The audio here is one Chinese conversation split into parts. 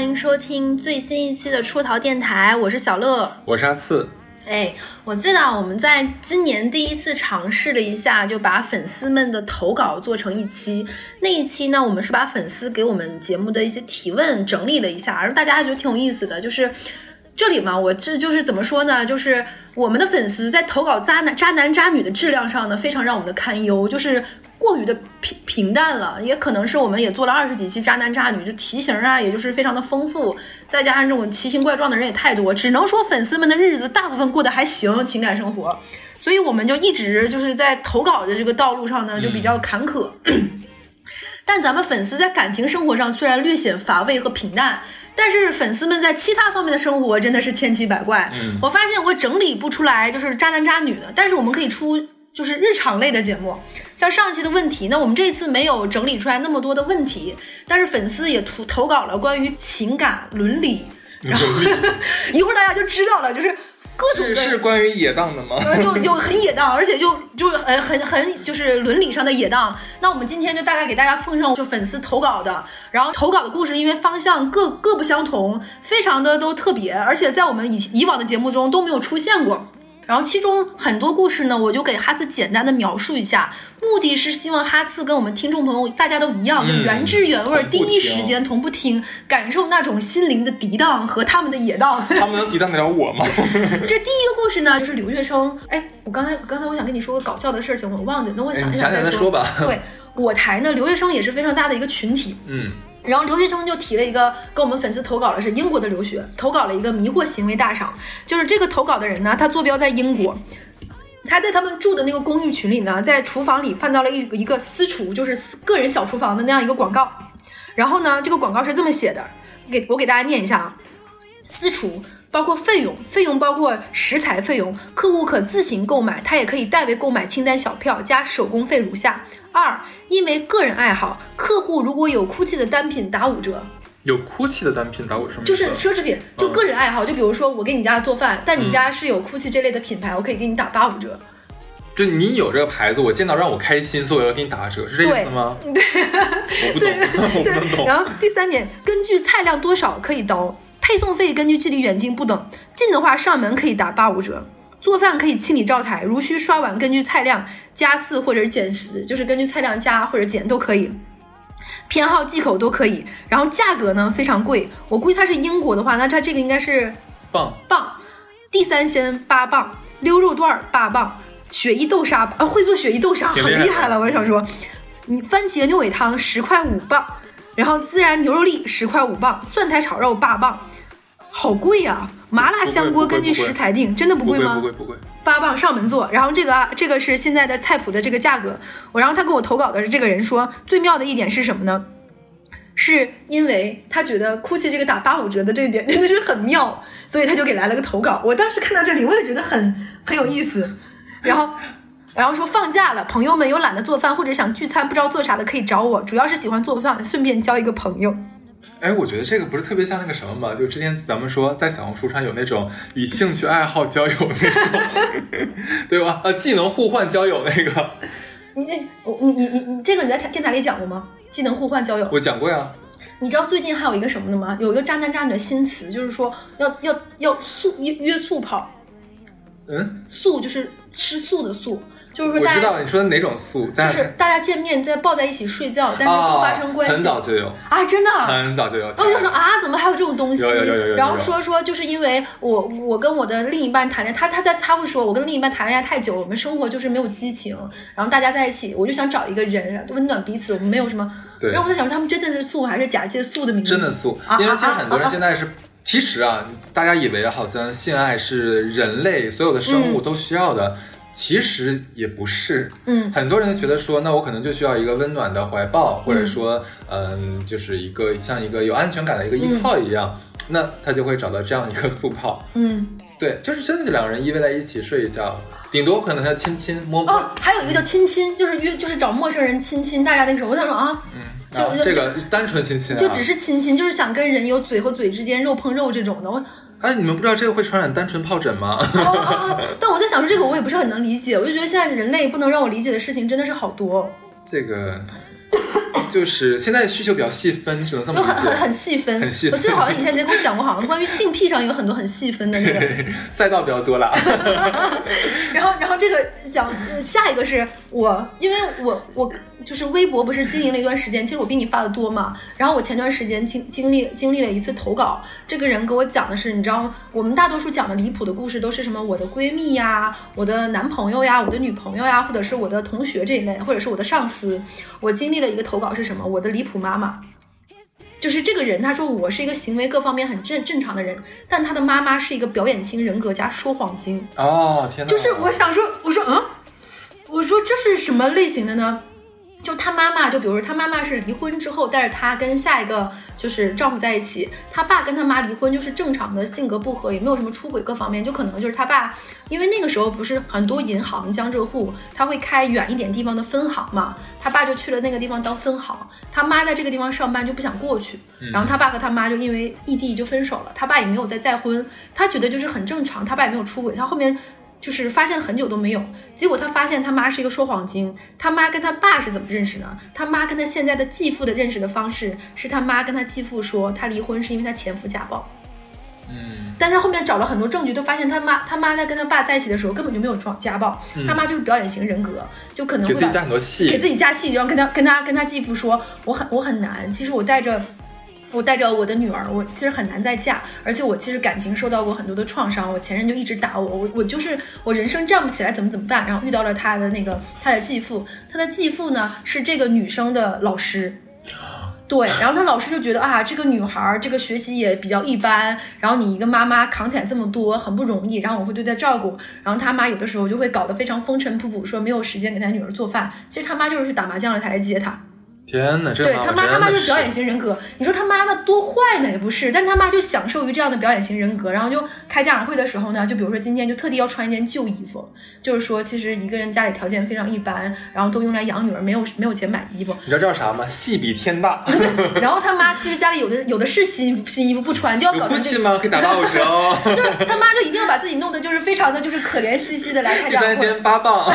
欢迎收听最新一期的出逃电台，我是小乐，我是阿次。哎，我记得我们在今年第一次尝试了一下，就把粉丝们的投稿做成一期。那一期呢，我们是把粉丝给我们节目的一些提问整理了一下，而大家还觉得挺有意思的。就是这里嘛，我这就是怎么说呢？就是我们的粉丝在投稿渣男、渣男、渣女的质量上呢，非常让我们的堪忧，就是过于的平平淡了。也可能是我们也做了二十几期渣男渣女，就题型啊，也就是非常的丰富。再加上这种奇形怪状的人也太多，只能说粉丝们的日子大部分过得还行，情感生活，所以我们就一直就是在投稿的这个道路上呢，就比较坎坷。但咱们粉丝在感情生活上虽然略显乏味和平淡，但是粉丝们在其他方面的生活真的是千奇百怪。我发现我整理不出来就是渣男渣女的，但是我们可以出。就是日常类的节目，像上一期的问题，那我们这次没有整理出来那么多的问题，但是粉丝也投投稿了关于情感伦理，然后 一会儿大家就知道了，就是各种是是关于野荡的吗？就 就很野荡，而且就就很很很就是伦理上的野荡。那我们今天就大概给大家奉上就粉丝投稿的，然后投稿的故事因为方向各各不相同，非常的都特别，而且在我们以以往的节目中都没有出现过。然后其中很多故事呢，我就给哈次简单的描述一下，目的是希望哈次跟我们听众朋友大家都一样，就原汁原味，第一时间同步听，感受那种心灵的涤荡和他们的野荡。他们能涤荡得了我吗？这第一个故事呢，就是留学生。哎，我刚才刚才我想跟你说个搞笑的事情，我忘记，等我想想再说吧。对我台呢，留学生也是非常大的一个群体。嗯。然后留学生就提了一个，跟我们粉丝投稿的是英国的留学，投稿了一个迷惑行为大赏，就是这个投稿的人呢，他坐标在英国，他在他们住的那个公寓群里呢，在厨房里看到了一一个私厨，就是个人小厨房的那样一个广告，然后呢，这个广告是这么写的，给我给大家念一下啊，私厨。包括费用，费用包括食材费用，客户可自行购买，他也可以代为购买清单小票加手工费如下。二，因为个人爱好，客户如果有 GUCCI 的单品打五折，有 GUCCI 的单品打五折，就是奢侈品，就个人爱好，就比如说我给你家做饭，但你家是有 GUCCI 这类的品牌，我可以给你打八五折。就你有这个牌子，我见到让我开心，所以我要给你打折，是这意思吗？对，我不懂，我不懂。然后第三点，根据菜量多少可以刀。配送费根据距离远近不等，近的话上门可以打八五折，做饭可以清理灶台，如需刷碗根据菜量加四或者减十，就是根据菜量加或者减都可以，偏好忌口都可以。然后价格呢非常贵，我估计它是英国的话，那它这个应该是磅磅，地三鲜八磅，溜肉段八磅，雪衣豆沙啊会做雪衣豆沙很厉害。了，我想说，你番茄牛尾汤十块五磅，然后孜然牛肉粒十块五磅，蒜苔炒肉八磅。好贵呀！麻辣香锅根据食材定，真的不贵吗？不贵不贵，八磅上门做。然后这个这个是现在的菜谱的这个价格。我然后他给我投稿的这个人说，最妙的一点是什么呢？是因为他觉得 GUCCI 这个打八五折的这一点 真的是很妙，所以他就给来了个投稿。我当时看到这里，我也觉得很很有意思。然后然后说放假了，朋友们有懒得做饭或者想聚餐不知道做啥的可以找我，主要是喜欢做饭，顺便交一个朋友。哎，我觉得这个不是特别像那个什么吗？就之前咱们说在小红书上有那种与兴趣爱好交友那种，对吧？呃，技能互换交友那个。你你你你你这个你在电台里讲过吗？技能互换交友？我讲过呀。你知道最近还有一个什么的吗？有一个渣男渣女的新词，就是说要要要素约约素跑。嗯，素就是吃素的素。就是说，我知道你说的哪种素，就是大家见面在抱在一起睡觉，但是不发生关系。很早就有啊，真的，很早就有。我就说啊，怎么还有这种东西？有有有有。然后说说，就是因为我我跟我的另一半谈恋爱，他他在他会说，我跟另一半谈恋爱太久，我们生活就是没有激情，然后大家在一起，我就想找一个人温暖彼此，我们没有什么。对。然后我在想，他们真的是素还是假借素的名？真的素，因为其实很多人现在是，其实啊，大家以为好像性爱是人类所有的生物都需要的。其实也不是，嗯，很多人觉得说，那我可能就需要一个温暖的怀抱，或者说，嗯，就是一个像一个有安全感的一个依靠一样，那他就会找到这样一个速泡，嗯，对，就是真的就两个人依偎在一起睡一觉，顶多可能他亲亲摸摸。哦，还有一个叫亲亲，就是约就是找陌生人亲亲，大家那个时候，我想说啊，嗯，就这个单纯亲亲，就只是亲亲，就是想跟人有嘴和嘴之间肉碰肉这种的，我。哎，你们不知道这个会传染单纯疱疹吗？但我在想说这个我也不是很能理解，我就觉得现在人类不能让我理解的事情真的是好多。这个就是现在需求比较细分，只能这么就很很。很细分。很细分我记得好像以前你跟我讲过，好像关于性癖上有很多很细分的那个。赛道比较多了，然后，然后这个想下一个是我，因为我我就是微博不是经营了一段时间，其实我比你发的多嘛。然后我前段时间经经历经历了一次投稿，这个人给我讲的是，你知道我们大多数讲的离谱的故事都是什么我的闺蜜呀、我的男朋友呀、我的女朋友呀，或者是我的同学这一类，或者是我的上司。我经历了一个投稿是什么？我的离谱妈妈。就是这个人，他说我是一个行为各方面很正正常的人，但他的妈妈是一个表演型人格加说谎精。哦天哪！就是我想说，我说嗯，我说这是什么类型的呢？就他妈妈，就比如说他妈妈是离婚之后带着他跟下一个就是丈夫在一起，他爸跟他妈离婚就是正常的性格不合，也没有什么出轨各方面，就可能就是他爸，因为那个时候不是很多银行江浙沪他会开远一点地方的分行嘛，他爸就去了那个地方当分行，他妈在这个地方上班就不想过去，然后他爸和他妈就因为异地就分手了，他爸也没有再再婚，他觉得就是很正常，他爸也没有出轨，他后面。就是发现了很久都没有，结果他发现他妈是一个说谎精。他妈跟他爸是怎么认识呢？他妈跟他现在的继父的认识的方式是他妈跟他继父说，他离婚是因为他前夫家暴。嗯，但他后面找了很多证据，都发现他妈他妈在跟他爸在一起的时候根本就没有装家暴，他妈就是表演型人格，就可能会给自己加很多戏，给自己加戏，然后跟他跟他跟他继父说，我很我很难，其实我带着。我带着我的女儿，我其实很难再嫁，而且我其实感情受到过很多的创伤，我前任就一直打我，我我就是我人生站不起来，怎么怎么办？然后遇到了他的那个他的继父，他的继父呢是这个女生的老师，对，然后他老师就觉得啊，这个女孩儿这个学习也比较一般，然后你一个妈妈扛起来这么多很不容易，然后我会对她照顾，然后他妈有的时候就会搞得非常风尘仆仆，说没有时间给他女儿做饭，其实他妈就是去打麻将了，才来接她。天哪，这对他妈，他妈就是表演型人格。你说他妈妈多坏呢？也不是，但他妈就享受于这样的表演型人格。然后就开家长会的时候呢，就比如说今天就特地要穿一件旧衣服，就是说其实一个人家里条件非常一般，然后都用来养女儿，没有没有钱买衣服。你知道这叫啥吗？戏比天大。然后他妈其实家里有的有的是新新衣服不穿，就要搞成这个。哭泣吗？可以打八五折哦。就是他妈就一定要把自己弄得就是非常的就是可怜兮兮的来开家长会，鲜八磅，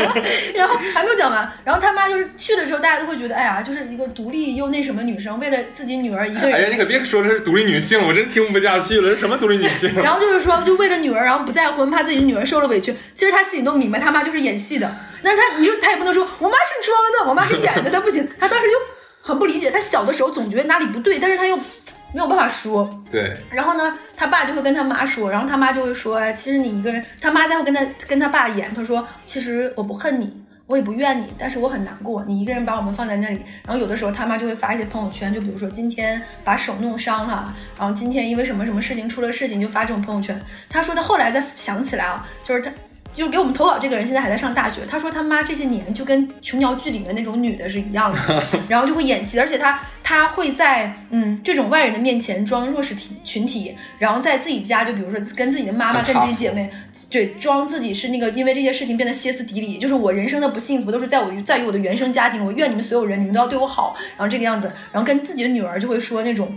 然后还没有讲完，然后他妈就是去的时候，大家都会觉得，哎呀，就是一个独立又那什么女生，为了自己女儿一个人哎呀，你可别说这是独立女性，我真听不下去了。这什么独立女性？然后就是说，就为了女儿，然后不再婚，怕自己女儿受了委屈。其实她心里都明白，他妈就是演戏的。那她，你就她也不能说我妈是装的，我妈是演的，她不行。她当时就很不理解，她小的时候总觉得哪里不对，但是她又没有办法说。对，然后呢，他爸就会跟他妈说，然后他妈就会说，哎，其实你一个人，他妈在会跟他跟他爸演，他说，其实我不恨你。我也不怨你，但是我很难过，你一个人把我们放在那里。然后有的时候他妈就会发一些朋友圈，就比如说今天把手弄伤了，然后今天因为什么什么事情出了事情，就发这种朋友圈。他说他后来再想起来啊，就是他。就是给我们投稿这个人现在还在上大学，他说他妈这些年就跟琼瑶剧里面那种女的是一样的，然后就会演戏，而且他他会在嗯这种外人的面前装弱势体群体，然后在自己家就比如说跟自己的妈妈、跟自己姐妹，对，装自己是那个因为这些事情变得歇斯底里，就是我人生的不幸福都是在我在于我的原生家庭，我怨你们所有人，你们都要对我好，然后这个样子，然后跟自己的女儿就会说那种。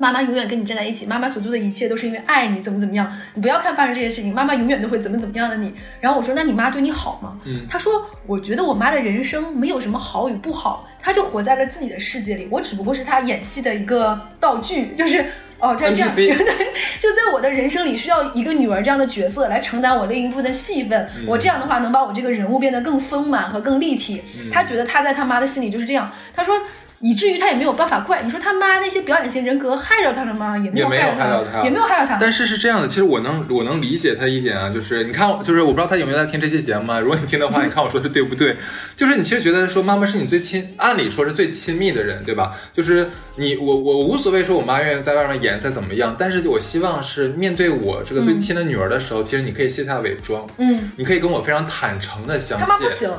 妈妈永远跟你站在一起，妈妈所做的一切都是因为爱你，怎么怎么样？你不要看发生这些事情，妈妈永远都会怎么怎么样的你。然后我说，那你妈对你好吗？嗯他说，我觉得我妈的人生没有什么好与不好，她就活在了自己的世界里，我只不过是她演戏的一个道具，就是。哦，这样这样，对，就在我的人生里需要一个女儿这样的角色来承担我另一部分的戏份。我这样的话能把我这个人物变得更丰满和更立体。他觉得他在他妈的心里就是这样。他说。以至于他也没有办法怪你说他妈那些表演型人格害着他了吗？也没有害到他也没有害着他。但是是这样的，其实我能我能理解他一点啊，就是你看，就是我不知道他有没有在听这期节目啊。如果你听的话，你看我说的对不对？就是你其实觉得说妈妈是你最亲，按理说是最亲密的人，对吧？就是你我我无所谓说我妈愿意在外面演再怎么样，但是我希望是面对我这个最亲的女儿的时候，其实你可以卸下伪装，嗯，你可以跟我非常坦诚的相见。他妈不行，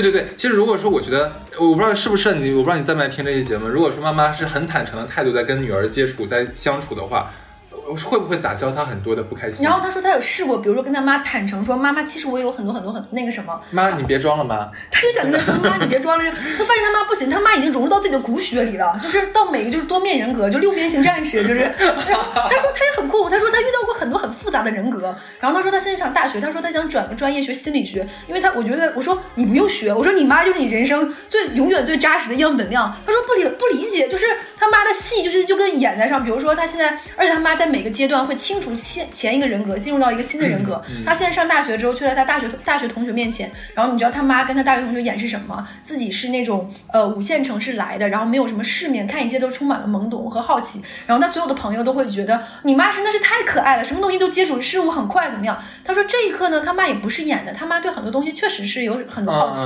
对对对，其实如果说我觉得，我不知道是不是你，我不知道你在不在听这期节目。如果说妈妈是很坦诚的态度在跟女儿接触、在相处的话，会不会打消他很多的不开心？然后他说他有试过，比如说跟他妈坦诚说，妈妈其实我有很多很多很那个什么，妈，你别装了 妈。他就想跟他说妈你别装了，他发现他妈不行，他妈已经融入到自己的骨血里了，就是到每个就是多面人格，就六边形战士，就是。然 后他说他也很酷，他说他遇到过很多很复复杂的人格。然后他说他现在上大学，他说他想转个专业学心理学，因为他我觉得我说你不用学，我说你妈就是你人生最永远最扎实的样本量。他说不理不理解，就是他妈的戏就是就跟演在上，比如说他现在，而且他妈在每个阶段会清除前前一个人格，进入到一个新的人格。他现在上大学之后，去了他大学大学同学面前，然后你知道他妈跟他大学同学演是什么？自己是那种呃五线城市来的，然后没有什么世面，看一切都充满了懵懂和好奇。然后他所有的朋友都会觉得你妈真的是太可爱了，什么东西都接触事物很快，怎么样？他说这一刻呢，他妈也不是演的，他妈对很多东西确实是有很多好奇，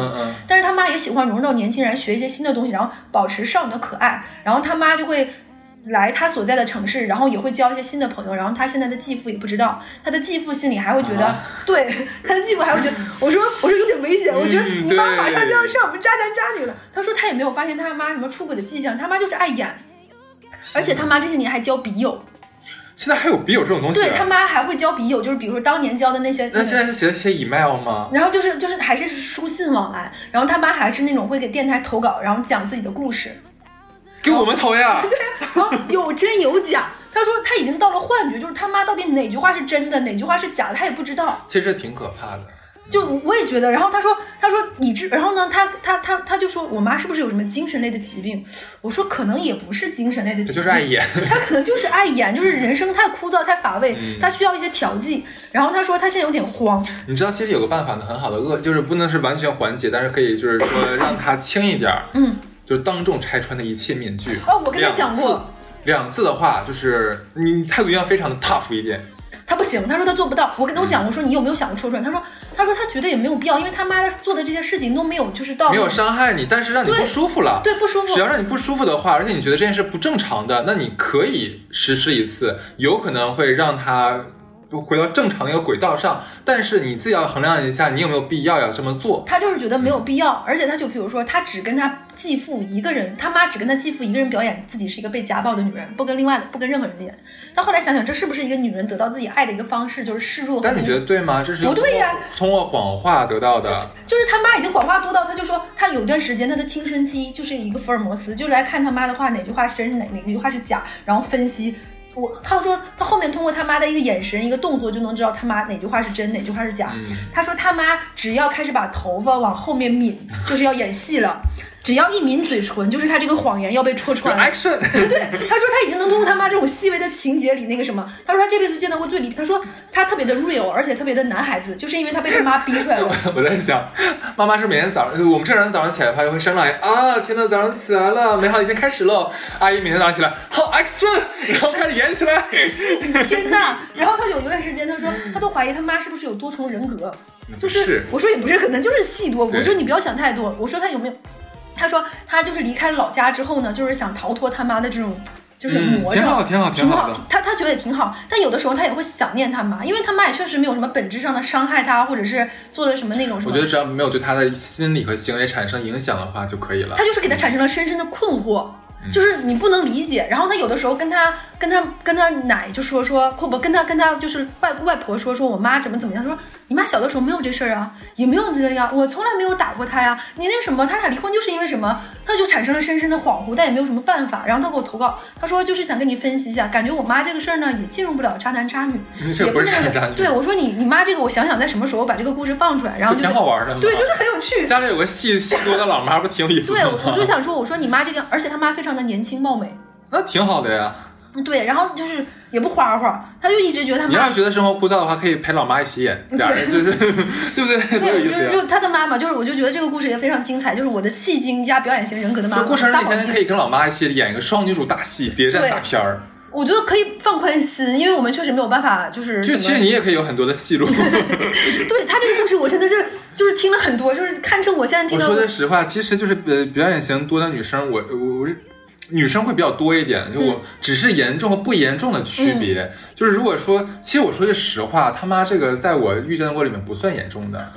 但是他妈也喜欢融入到年轻人，学一些新的东西，然后保持少女的可爱。然后他妈就会。来他所在的城市，然后也会交一些新的朋友，然后他现在的继父也不知道，他的继父心里还会觉得，啊对他的继父还会觉得，我说我说有点危险，我觉得嗯你妈马上就要上我们渣男渣女了。他说他也没有发现他妈什么出轨的迹象，他妈就是爱演，而且他妈这些年还交笔友，现在还有笔友这种东西、啊？对他妈还会交笔友，就是比如说当年交的那些。那现在是写写 email 吗？然后就是就是还是书信往来，然后他妈还是那种会给电台投稿，然后讲自己的故事，给我们投呀！然后有真有假。他说他已经到了幻觉，就是他妈到底哪句话是真的，哪句话是假的，他也不知道。其实这挺可怕的。就我也觉得，然后他说，他说你知，然后呢，他他他他就说我妈是不是有什么精神类的疾病？我说可能也不是精神类的疾病，就是爱演，他可能就是爱演，就是人生太枯燥太乏味，嗯他需要一些调剂。然后他说他现在有点慌，你知道，其实有个办法呢，很好的恶，就是不能是完全缓解，但是可以就是说让他轻一点儿。嗯，就是当众拆穿的一切面具。哦我跟他讲过两次，的话，就是你态度一定要非常的 tough 一点。他不行，他说他做不到。我跟他讲，我说你有没有想过戳穿？他说他说他觉得也没有必要，因为他妈做的这些事情都没有就是到没有伤害你，但是让你不舒服了。对不舒服只要让你不舒服的话，而且你觉得这件事不正常的，那你可以实施一次，有可能会让他回到正常的一个轨道上。但是你自己要衡量一下，你有没有必要要这么做。他就是觉得没有必要，而且他就比如说，他只跟他继父一个人，他妈只跟他继父一个人表演自己是一个被家暴的女人，不跟另外的不跟任何人演。但后来想想，这是不是一个女人得到自己爱的一个方式，就是示弱和但你觉得对吗？这是不对呀通过谎话得到的。就是他妈已经谎话多到，他就说他有段时间他的青春期就是一个福尔摩斯，就来看他妈的话哪句话是真，哪哪句话是假，然后分析。我他说他后面通过他妈的一个眼神一个动作就能知道他妈哪句话是真哪句话是假。他说他妈只要开始把头发往后面抿，就是要演戏了。只要一抿嘴唇，就是他这个谎言要被戳穿了。action，对，他说他已经能通过他妈这种细微的情节里那个什么，他说他这辈子见到过最离谱，他说他特别的 real，而且特别的男孩子，就是因为他被他妈逼出来了。我在想，妈妈是每天早上，我们正常人早上起来的话，就会生来啊，天呐，早上起来了，美好一天开始喽。阿姨每天早上起来，好 action，然后开始演起来。天呐！然后他有一段时间，他说他都怀疑他妈是不是有多重人格，就不是我说也不是，可能就是戏多。我对说你不要想太多。我说他有没有？他说他就是离开了老家之后呢，就是想逃脱他妈的这种。就是嗯魔怔，挺好挺好挺挺好他他觉得也挺好，但有的时候他也会想念他妈，因为他妈也确实没有什么本质上的伤害他，或者是做了什么那种什么。我觉得只要没有对他的心理和行为产生影响的话就可以了他。就是给他产生了深深的困惑，就是你不能理解。然后他有的时候跟他跟他跟他奶就说说，或不跟他跟他就是外外婆说说我妈怎么怎么样，他说你妈小的时候没有这事儿啊，也没有这样，我从来没有打过她呀。你那什么，他俩离婚就是因为什么？他就产生了深深的恍惚，但也没有什么办法。然后他给我投稿，他说就是想跟你分析一下，感觉我妈这个事儿呢也进入不了渣男渣女，也不是渣男渣女对我说你你妈这个，我想想在什么时候把这个故事放出来，然后就挺好玩的对，就是很有趣。家里有个戏戏多的老妈，不挺有意思对，我就想说，我说你妈这个，而且他妈非常的年轻貌美，那挺好的呀。嗯对，然后就是也不花花，他就一直觉得他你要是觉得生活枯燥的话，可以陪老妈一起演，俩人就是 对不对？多有，意思呀！就是就他的妈妈，就是我就觉得这个故事也非常精彩，就是我的戏精加表演型人格的妈妈，就过生日那天可以跟老妈一起演一个双女主大戏，谍战大片儿。我觉得可以放宽心，因为我们确实没有办法，就是就其实你也可以有很多的戏路。对他这个故事，我真的是就是听了很多，就是堪称我现在听我到说的实话，其实就是呃表演型多的女生，我我我是女生会比较多一点，就我只是严重和不严重的区别。就是如果说，其实我说句实话，他妈这个在我遇见过里面不算严重的。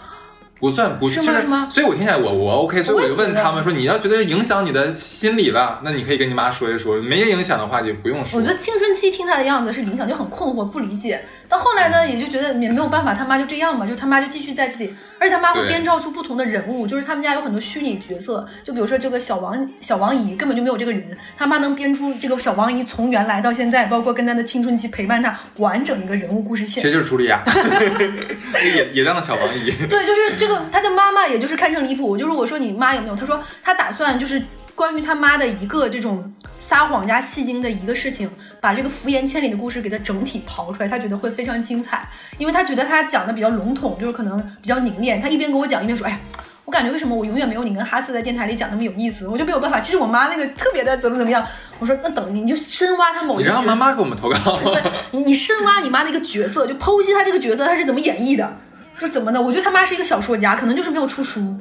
不算不是吗是吗所以我听起来我我 OK，所以我就问他们说，你要觉得影响你的心理了，那你可以跟你妈说一说；没影响的话就不用说。我觉得青春期听他的样子是影响，就很困惑，不理解。到后来呢，也就觉得也没有办法，他妈就这样嘛，就他妈就继续在这里，而且他妈会编造出不同的人物，就是他们家有很多虚拟角色，就比如说这个小王小王姨根本就没有这个人，他妈能编出这个小王姨从原来到现在，包括跟他的青春期陪伴他完整一个人物故事线。其实就是茱莉亚，也也当了小王姨。对，就是这个，他的妈妈也就是堪称离谱，就是我说你妈有没有？他说他打算就是关于他妈的一个这种撒谎加戏精的一个事情，把这个福言千里的故事给他整体刨出来，他觉得会非常精彩，因为他觉得他讲的比较笼统，就是可能比较凝练。他一边跟我讲，一边说，哎呀。我感觉为什么我永远没有你跟哈斯在电台里讲那么有意思，我就没有办法。其实我妈那个特别的怎么怎么样，我说那等你就深挖他某一个角色妈妈给我们投稿。对，你你深挖你妈那个角色，就剖析她这个角色她是怎么演绎的，就怎么的。我觉得他妈是一个小说家，可能就是没有出书，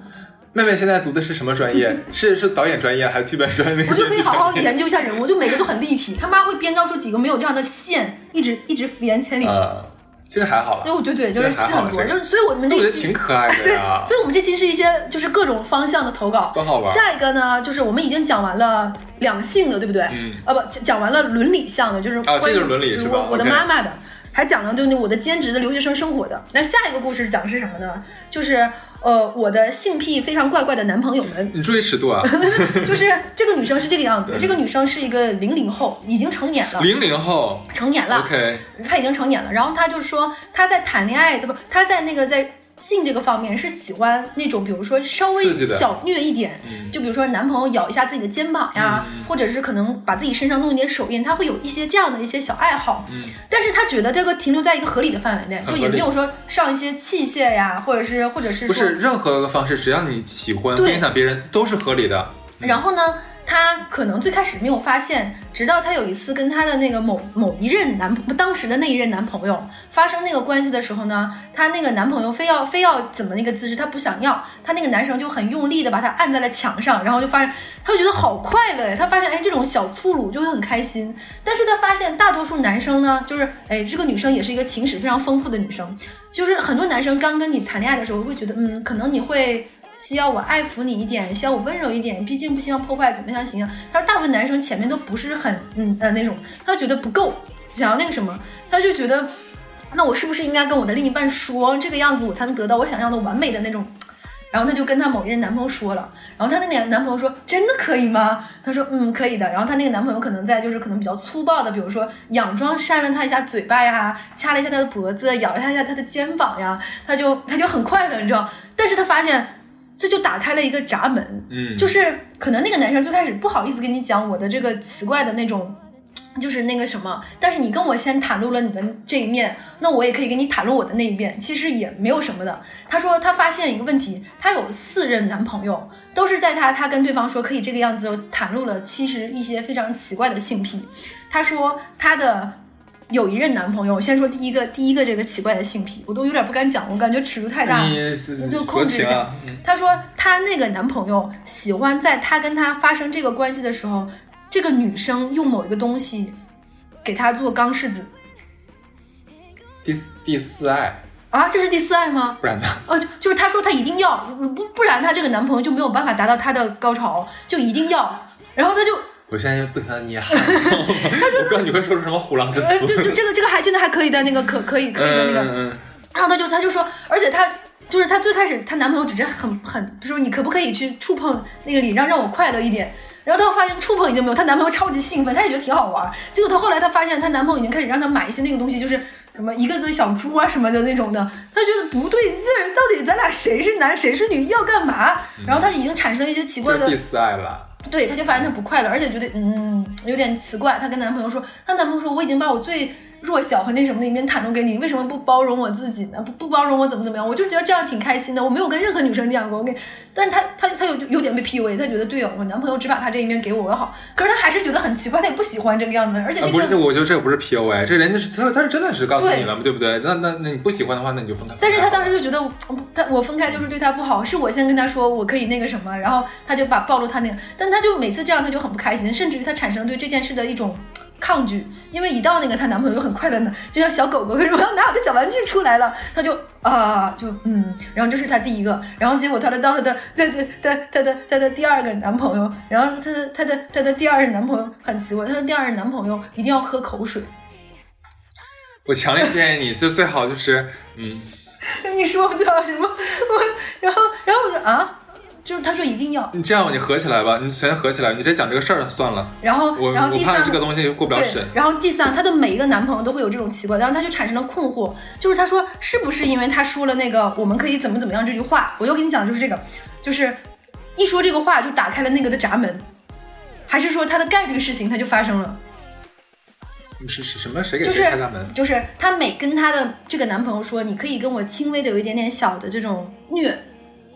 妹妹现在读的是什么专业？是是导演专业还是剧本专业？我就可以好好 研究一下人物，就每个都很立体。他妈会编造出几个没有这样的线，一直一直敷衍千里。呃，其实还好对，我觉得对，就是戏很多，就是所以我们这我觉得一期挺可爱的对，。所以我们这期是一些就是各种方向的投稿，多好玩下一个呢，就是我们已经讲完了两性的，对不对？嗯，啊不，讲讲完了伦理向的，就是关于啊这就是伦理是吧我我的妈妈的，还讲了就那我的兼职的留学生生活的。那下一个故事讲的是什么呢？就是呃我的性癖非常怪怪的男朋友们。你注意尺度啊！就是这个女生是这个样子，这个女生是一个零零后，已经成年了，零零后成年了。，OK，她已经成年了，然后她就说她在谈恋爱，对不？她在那个在性这个方面是喜欢那种，比如说稍微小虐一点，就比如说男朋友咬一下自己的肩膀呀，或者是可能把自己身上弄一点手印，他会有一些这样的一些小爱好。但是他觉得这个停留在一个合理的范围内，就也没有说上一些器械呀，或者是或者是不是任何个方式，只要你喜欢，不对影响别人，都是合理的。然后呢，她可能最开始没有发现，直到她有一次跟她的那个某某一任男朋当时的那一任男朋友发生那个关系的时候呢，她那个男朋友非要非要怎么那个姿势，她不想要，她那个男生就很用力的把她按在了墙上，然后就发现，她就觉得好快乐呀，她发现哎这种小粗鲁就会很开心，但是她发现大多数男生呢，就是哎这个女生也是一个情史非常丰富的女生，就是很多男生刚跟你谈恋爱的时候会觉得，嗯，可能你会。需要我爱抚你一点，需要我温柔一点，毕竟不希望破坏怎么样形象。他说大部分男生前面都不是很嗯呃那种，他觉得不够，想要那个什么，他就觉得，那我是不是应该跟我的另一半说这个样子，我才能得到我想要的完美的那种。然后他就跟她某一任男朋友说了，然后她那个男朋友说：“真的可以吗？”他说：“嗯，可以的。”然后她那个男朋友可能在就是可能比较粗暴的，比如说佯装扇了他一下嘴巴呀，掐了一下他的脖子，咬了一下他的肩膀呀，他就他就很快乐，你知道？但是他发现这就打开了一个闸门，嗯，就是可能那个男生最开始不好意思跟你讲我的这个奇怪的那种。就是那个什么，但是你跟我先袒露了你的这一面，那我也可以给你袒露我的那一面，其实也没有什么的。她说她发现一个问题，她有四任男朋友，都是在她她跟对方说可以这个样子，袒露了其实一些非常奇怪的性癖。她说她的有一任男朋友，先说第一个第一个这个奇怪的性癖，我都有点不敢讲，我感觉尺度太大了。你是就控制一下合情啊嗯她说她那个男朋友喜欢在她跟他发生这个关系的时候，这个女生用某一个东西给他做钢柿子第四第四爱，啊，这是第四爱吗？不然呢？哦，就就是她说她一定要，不不然她这个男朋友就没有办法达到她的高潮，就一定要，然后她就我现在不停的捏汗，我不知道你会说出什么虎狼之呃，就就。这个这个还现在还可以的那个可可以可以的那个，然后他就他就说，而且他就是他最开始她男朋友只是很很说你可不可以去触碰那个礼让让我快乐一点。然后她发现触碰已经没有，她男朋友超级兴奋，她也觉得挺好玩。结果她后来她发现她男朋友已经开始让她买一些那个东西，就是什么一个个小猪啊什么的那种的，她觉得不对劲儿，到底咱俩谁是男谁是女要干嘛？然后她已经产生了一些奇怪的第四爱了。对，她就发现她不快乐，而且觉得嗯有点奇怪。她跟男朋友说，她男朋友说我已经把我最弱小和那什么的一面袒露给你，为什么不包容我自己呢？不不包容我怎么怎么样？我就觉得这样挺开心的。我没有跟任何女生这样过，我跟，但他他他有有点被 PUA，他觉得对哦，我男朋友只把他这一面给我好，可是他还是觉得很奇怪，他也不喜欢这个样子，而且啊，这个。不是，这我觉得这个不是 PUA，这人家是他他是真的是告诉你了嘛，对不对？那那那你不喜欢的话，那你就分开。但是他当时时就觉得，他我分开就是对他不好，是我先跟他说我可以那个什么，然后他就把暴露他那个，但他就每次这样，他就很不开心，甚至于他产生对这件事的一种抗拒，因为一到那个她男朋友就很快乐呢，就像小狗狗，可是我要拿我的小玩具出来了，她就啊就嗯，然后这是她第一个，然后结果她的到了的对对对她的她的第二个男朋友，然后她的她的她的第二任男朋友很奇怪，她的第二任男朋友一定要喝口水。我强烈建议你就最好就是嗯，你说我最好什么？我然后然后我就啊。就是他说一定要你这样吧，你合起来吧，你全合起来，你直接讲这个事儿算了。然后，我然后第三这个东西过不了审。然后第三，她的每一个男朋友都会有这种奇怪，然后她就产生了困惑，就是她说是不是因为他说了那个我们可以怎么怎么样这句话？我又跟你讲就是这个，就是一说这个话就打开了那个的闸门，还是说他的概率事情他就发生了？是是什么？谁给谁开闸门？就是他每跟她的这个男朋友说，你可以跟我轻微的有一点点小的这种虐。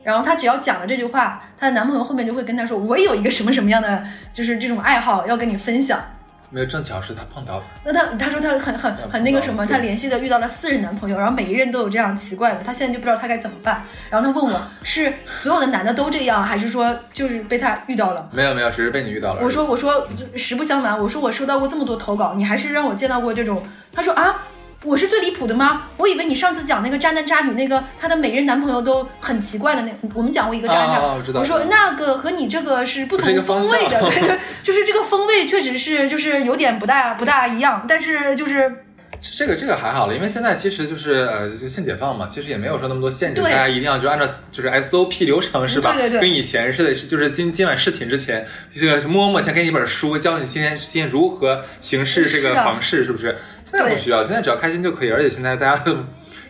然后她只要讲了这句话，她的男朋友后面就会跟她说：“我有一个什么什么样的，就是这种爱好要跟你分享。”没有，正巧是她碰到了。那她她说她很很很那个什么，她联系的遇到了四任男朋友，然后每一任都有这样奇怪的，她现在就不知道她该怎么办。然后她问我 是所有的男的都这样，还是说就是被她遇到了？没有没有，只是被你遇到了。我说我说实不相瞒，我说我收到过这么多投稿，你还是让我见到过这种。她说啊。我是最离谱的吗？我以为你上次讲那个渣男渣女，那个她的每任男朋友都很奇怪的那，我们讲过一个渣男，我说那个和你这个是不同风味的，对对，就是这个风味确实是就是有点不大不大一样，但是就是。这个这个还好了，因为现在其实就是呃，就性解放嘛，其实也没有说那么多限制，大家一定要就按照就是 SOP 流程是吧？对对对。跟以前似的，是就是今今晚侍寝之前，这个摸摸先给你一本书，教你今天今天如何行事这个房事，是不是？现在不需要，现在只要开心就可以，而且现在大家。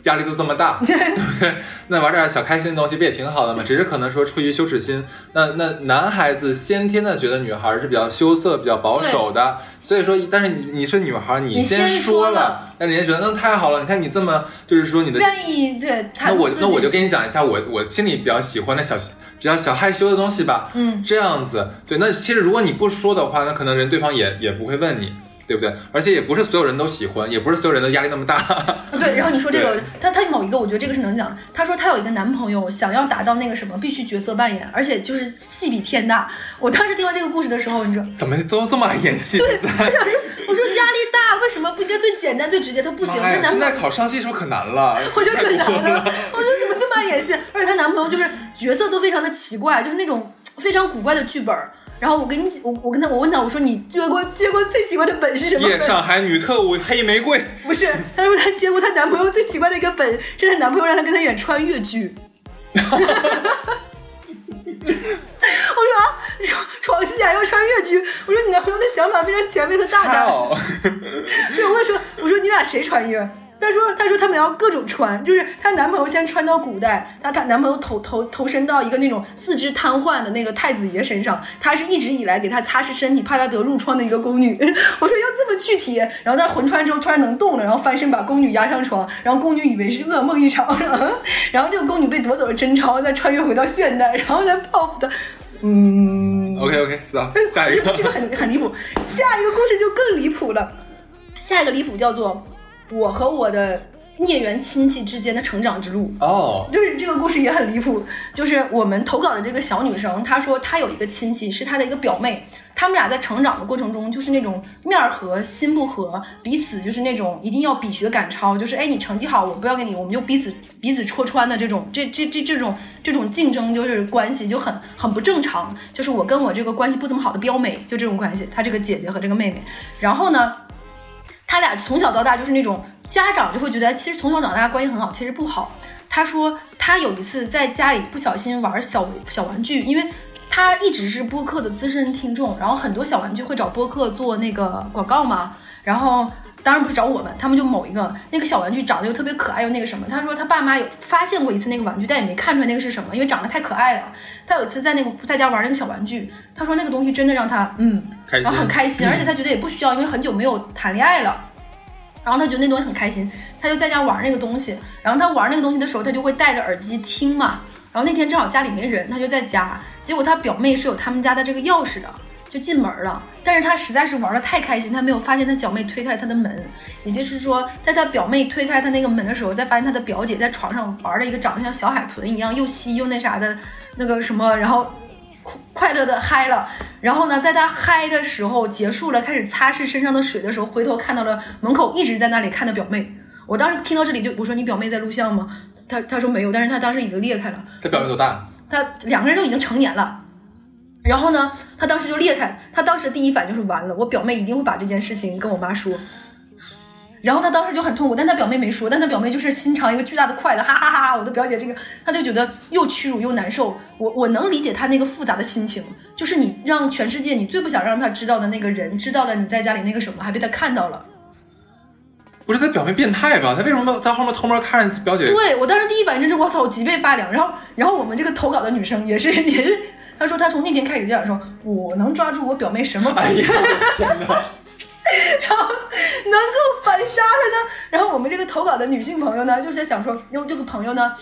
压力都这么大，对不对？那玩点小开心的东西不也挺好的吗？只是可能说出于羞耻心，那那男孩子先天的觉得女孩是比较羞涩、比较保守的，所以说，但是你你是女孩，你先说了，那人家觉得那太好了。你看你这么就是说你的愿意对，那我那我就跟你讲一下我我心里比较喜欢的小比较小害羞的东西吧。嗯，这样子对。那其实如果你不说的话，那可能人对方也也不会问你。对不对？而且也不是所有人都喜欢，也不是所有人都压力那么大。对，然后你说这个，他他某一个，我觉得这个是能讲。他说他有一个男朋友，想要达到那个什么，必须角色扮演，而且就是戏比天大。我当时听完这个故事的时候，你知道怎么都这么爱演戏？对，我想说，我说压力大，为什么不应该最简单、最直接？他不行，他男现在考上戏是不是可难了？我觉得可难了。我觉得怎么这么爱演戏？而且她男朋友就是角色都非常的奇怪，就是那种非常古怪的剧本。然后我跟你我我跟他我问他我说你接过接过最奇怪的本是什么？夜上海女特务黑玫瑰。不是，他说他接过她男朋友最奇怪的一个本是她男朋友让她跟他演穿越剧。我说啊，床床戏还要穿越剧？我说你男朋友的想法非常前卫和大胆。对，我说我说你俩谁穿越？她说：“她说他们要各种穿，就是她男朋友先穿到古代，然后她男朋友投投投身到一个那种四肢瘫痪的那个太子爷身上，她是一直以来给他擦拭身体，怕他得褥疮的一个宫女。我说要这么具体，然后她魂穿之后突然能动了，然后翻身把宫女压上床，然后宫女以为是噩梦一场，然后这个宫女被夺走了贞操，再穿越回到现代，然后再报复他。嗯，OK OK，知道。下一个 这个很很离谱，下一个故事就更离谱了，下一个离谱叫做。”我和我的孽缘亲戚之间的成长之路哦，就是这个故事也很离谱。就是我们投稿的这个小女生，她说她有一个亲戚是她的一个表妹，他们俩在成长的过程中就是那种面儿和心不和，彼此就是那种一定要比学赶超，就是哎你成绩好，我不要给你，我们就彼此彼此戳穿的这种，这这这这种这种竞争就是关系就很很不正常。就是我跟我这个关系不怎么好的表妹就这种关系，她这个姐姐和这个妹妹，然后呢？他俩从小到大就是那种家长就会觉得，其实从小长大关系很好，其实不好。他说他有一次在家里不小心玩小小玩具，因为他一直是播客的资深听众，然后很多小玩具会找播客做那个广告嘛，然后。当然不是找我们，他们就某一个那个小玩具长得又特别可爱又那个什么。他说他爸妈有发现过一次那个玩具，但也没看出来那个是什么，因为长得太可爱了。他有一次在那个在家玩那个小玩具，他说那个东西真的让他嗯，然后很开心，而且他觉得也不需要，因为很久没有谈恋爱了。然后他觉得那东西很开心，他就在家玩那个东西。然后他玩那个东西的时候，他就会戴着耳机听嘛。然后那天正好家里没人，他就在家。结果他表妹是有他们家的这个钥匙的。就进门了，但是他实在是玩的太开心，他没有发现他表妹推开了他的门，也就是说，在他表妹推开他那个门的时候，再发现他的表姐在床上玩了一个长得像小海豚一样又稀又那啥的那个什么，然后快快乐的嗨了。然后呢，在他嗨的时候结束了，开始擦拭身上的水的时候，回头看到了门口一直在那里看的表妹。我当时听到这里就我说你表妹在录像吗？他他说没有，但是他当时已经裂开了。他表妹多大？他两个人都已经成年了。然后呢，他当时就裂开，他当时第一反应就是完了，我表妹一定会把这件事情跟我妈说。然后他当时就很痛苦，但他表妹没说，但他表妹就是心肠一个巨大的快乐，哈哈哈哈！我的表姐这个，他就觉得又屈辱又难受。我我能理解他那个复杂的心情，就是你让全世界你最不想让他知道的那个人知道了你在家里那个什么，还被他看到了。不是他表妹变态吧？他为什么在后面偷摸看着表姐？对我当时第一反应就是我操，我脊背发凉。然后然后我们这个投稿的女生也是也是，她说他从那天开始就想说，我能抓住我表妹什么？哎呀，天哪！然后能够反杀他呢？然后我们这个投稿的女性朋友呢，就是想说，因为这个朋友呢，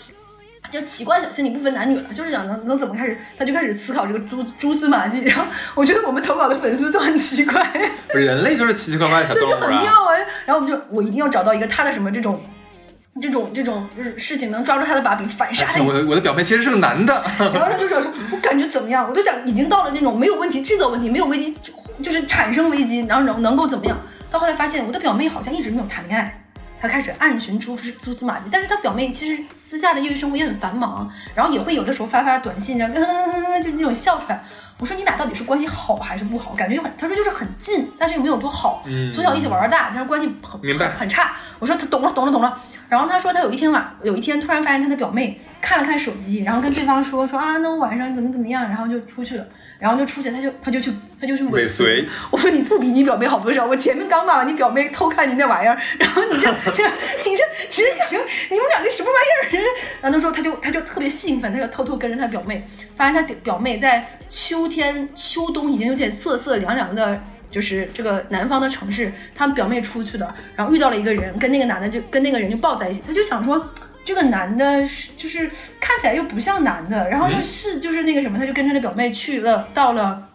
就奇怪小心理不分男女了，就是想能能怎么开始，他就开始思考这个蛛蛛丝马迹。然后我觉得我们投稿的粉丝都很奇怪，人类就是奇奇怪怪的小动物啊，很妙啊。然后我们就我一定要找到一个他的什么这种这种这种就是事情能抓住他的把柄反杀。我的我的表妹其实是个男的。然后他就说说，我感觉怎么样？我就讲已经到了那种没有问题制造问题，没有危机。就是产生危机，然后能能够怎么样？到后来发现我的表妹好像一直没有谈恋爱，他开始暗寻蛛丝蛛丝马迹。但是他表妹其实私下的业余生活也很繁忙，然后也会有的时候发发短信，然后就是那种笑出来。我说你俩到底是关系好还是不好？感觉很，他说就是很近，但是又没有多好。嗯，从小一起玩到大，但是关系很明白很差。我说他懂了，懂了，懂了。然后他说他有一天晚，有一天突然发现他的表妹看了看手机，然后跟对方说说啊，那我晚上怎么怎么样，然后就出去了。然后就出去，他就他就去他就去尾随。我说你不比你表妹好多少？我前面刚骂完你表妹偷看你那玩意儿，然后你这这你这其实感觉你们俩这什么玩意儿？然后那时候他就他就特别兴奋，他就偷偷跟着他表妹，发现他表妹在秋天秋冬已经有点瑟瑟凉凉的，就是这个南方的城市，他们表妹出去的，然后遇到了一个人，跟那个男的就跟那个人就抱在一起，他就想说。这个男的是就是看起来又不像男的，然后又是就是那个什么，他就跟着那表妹去了，到了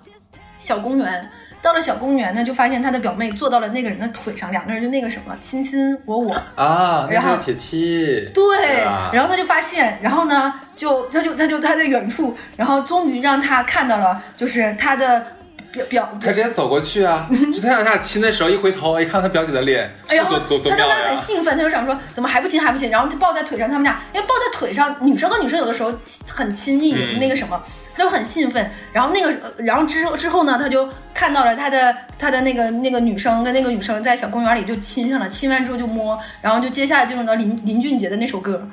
小公园，到了小公园呢，就发现他的表妹坐到了那个人的腿上，两个人就那个什么亲亲我我啊，然后铁梯，对，然后他就发现，然后呢，就他就他就他在远处，然后终于让他看到了，就是他的。表表，他直接走过去啊！就他俩亲的时候，一回头一看他表姐的脸，哎呀，多多多他当时很兴奋，他就想说怎么还不亲还不亲？然后就抱在腿上，他们俩因为抱在腿上，女生和女生有的时候很亲密，那个什么，他就很兴奋。然后那个，然后之后之后呢，他就看到了他的他的那个那个女生跟那个女生在小公园里就亲上了，亲完之后就摸，然后就接下来进入到林林俊杰的那首歌。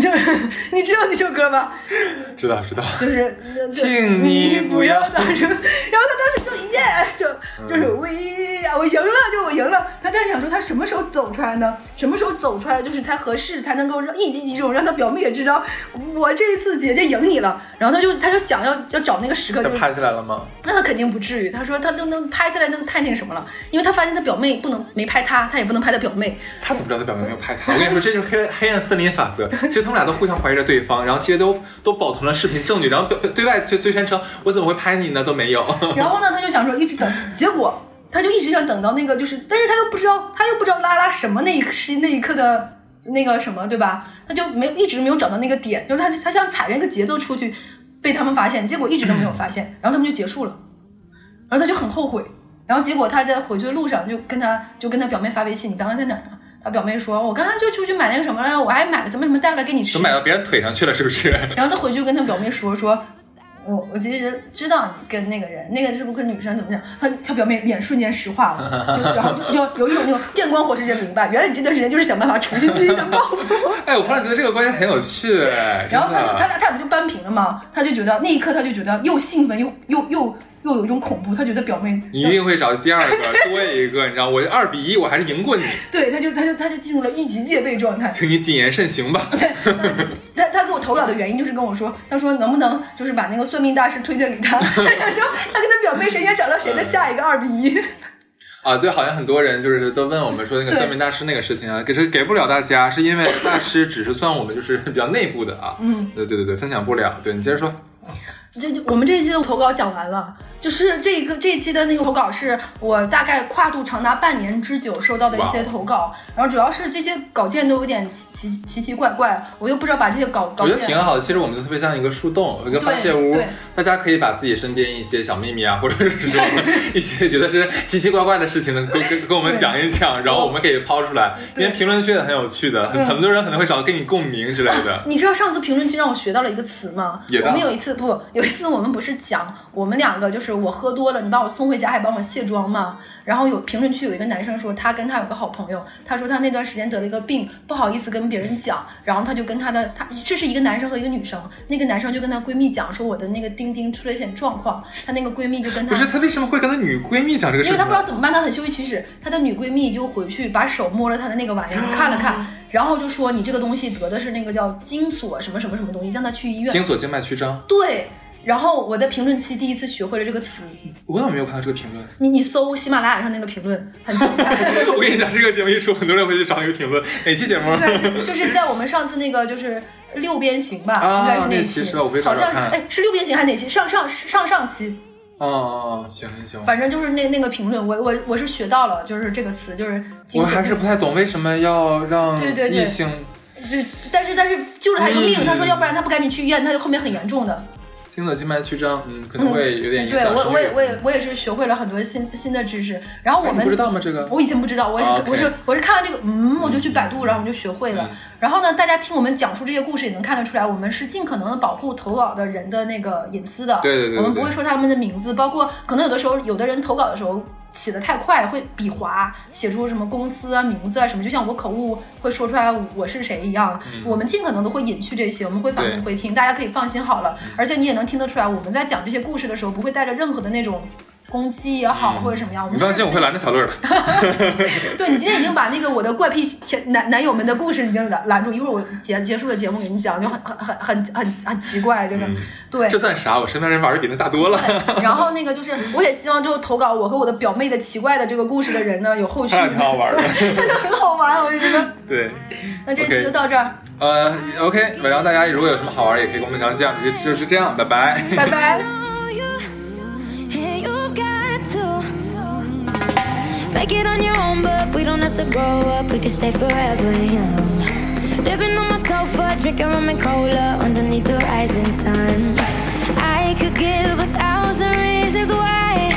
就 你知道那首歌吗？知道知道，就是 请你不要当真。然后他当时就耶，就就是我呀，我赢了，就我赢了。他当时想说他什么时候走出来呢？什么时候走出来就是才合适，才能够让一击即中，让他表妹也知道我这一次姐姐赢你了。然后他就他就想要要找那个时刻，就拍下来了吗？那他肯定不至于。他说他都能拍下来，那个太那个什么了，因为他发现他表妹不能没拍他，他也不能拍他表妹。他怎么知道他表妹没有拍他？我跟你说，这就是黑黑暗森林法则。其实。他们俩都互相怀疑着对方，然后其实都都保存了视频证据，然后表对外就就宣称我怎么会拍你呢？都没有。然后呢，他就想说一直等，结果他就一直想等到那个就是，但是他又不知道，他又不知道拉拉什么那一时那一刻的那个什么，对吧？他就没一直没有找到那个点，就是他他想踩着那个节奏出去，被他们发现，结果一直都没有发现，然后他们就结束了，然后他就很后悔，然后结果他在回去的路上就跟他就跟他表妹发微信，你刚刚在哪儿啊？他表妹说：“我刚刚就出去买那个什么了，我还买了什么什么带回来给你吃。”都买到别人腿上去了，是不是？然后他回去跟他表妹说：“说我我其实知道你跟那个人，那个是不是跟女生？怎么讲？”他他表妹脸瞬间石化了，就然后就有一种那种电光火石就明白，原来你这段时间就是想办法除去自己的报复。哎，我忽然觉得这个关系很有趣。然后他就他俩他俩不就扳平了吗？他就觉得那一刻他就觉得又兴奋又又又。又有一种恐怖，他觉得表妹你一定会找第二个 多一个，你知道，我二比一，我还是赢过你。对，他就他就他就进入了一级戒备状态。请你谨言慎行吧。对，他他给我投稿的原因就是跟我说，他说能不能就是把那个算命大师推荐给他，他想说他跟他表妹谁先找到谁的下一个二比一。啊，对，好像很多人就是都问我们说那个算命大师那个事情啊，给是给不了大家，是因为大师只是算我们就是 比较内部的啊。嗯，对对对对，分享不了。对你接着说。这就我们这一期的投稿讲完了。就是这个这一期的那个投稿是我大概跨度长达半年之久收到的一些投稿，然后主要是这些稿件都有点奇奇奇奇怪怪，我又不知道把这些稿稿我件觉得挺好的。其实我们就特别像一个树洞，有一个发泄屋大家可以把自己身边一些小秘密啊，或者是说 一些觉得是奇奇怪怪的事情呢，跟跟跟我们讲一讲，然后我们可以抛出来。因为评论区也很有趣的，很嗯很多人可能会找到跟你共鸣之类的。你知道上次评论区让我学到了一个词吗？我们有一次不，有一次我们不是讲我们两个就是我喝多了，你把我送回家还帮我卸妆吗？然后有评论区有一个男生说他跟他有个好朋友，他说他那段时间得了一个病，不好意思跟别人讲，然后他就跟他的他这是一个男生和一个女生，那个男生就跟他闺蜜讲说我的那个丁丁出了一些状况，他那个闺蜜就跟他不是他为什么会跟他女闺蜜讲这个事情？因为他不知道怎么办，他很羞于启齿。他的女闺蜜就回去把手摸了他的那个玩意儿，看了看，然后就说你这个东西得的是那个叫精索什么什么什么东西，让他去医院。精索静脉曲张，对，然后我在评论区第一次学会了这个词。我怎么没有看到这个评论？你你搜喜马拉雅上那个评论很精彩。我跟你讲，这个节目一出，很多人会去找那个评论。哪期节目？对，就是在我们上次那个就是六边形吧，啊应该是那期，好像哎是六边形还是哪期？上上上上期，哦哦，哦行行行。反正就是那那个评论，我我我是学到了，就是这个词，就是我还是不太懂为什么要让对对对异性就但是但是救了他一个命，嗯他说要不然他不赶紧去医院，他就后面很严重的。经络静脉曲张，嗯，可能会有点影对响生育。我我也我也我也是学会了很多新新的知识。然后我们哎不知道吗？这个我以前不知道，我也是、我是我是看完这个，嗯，我就去百度，然后我就学会了。嗯然后呢，大家听我们讲述这些故事，也能看得出来，我们是尽可能的保护投稿的人的那个隐私的。对对对对我们不会说他们的名字，包括可能有的时候，有的人投稿的时候起得太快，会笔划写出什么公司啊、名字啊什么，就像我口误会说出来我是谁一样。我们尽可能的会隐去这些，我们会反复会听，大家可以放心好了。而且你也能听得出来，我们在讲这些故事的时候，不会带着任何的那种。攻击也好，或者什么样，我们嗯你放心，我会拦着小乐的。对你今天已经把那个我的怪癖前男男友们的故事已经拦拦住，一会儿我结结束了节目给你讲，就很很很很很很奇怪，真的。对这，算啥？我身边人玩的比那大多了。然后那个就是，我也希望就投稿我和我的表妹的奇怪的这个故事的人呢，有后续挺好玩的。真的很好玩，我就觉得。对，那这期就到这儿，呃，OK，然后大家如果有什么好玩，也可以跟我们讲讲。就就是这样，拜拜。拜拜。Make it on your own. But we don't have to grow up, we can stay forever young. Living on my sofa, drinking rum and cola underneath the rising sun. I could give a thousand reasons why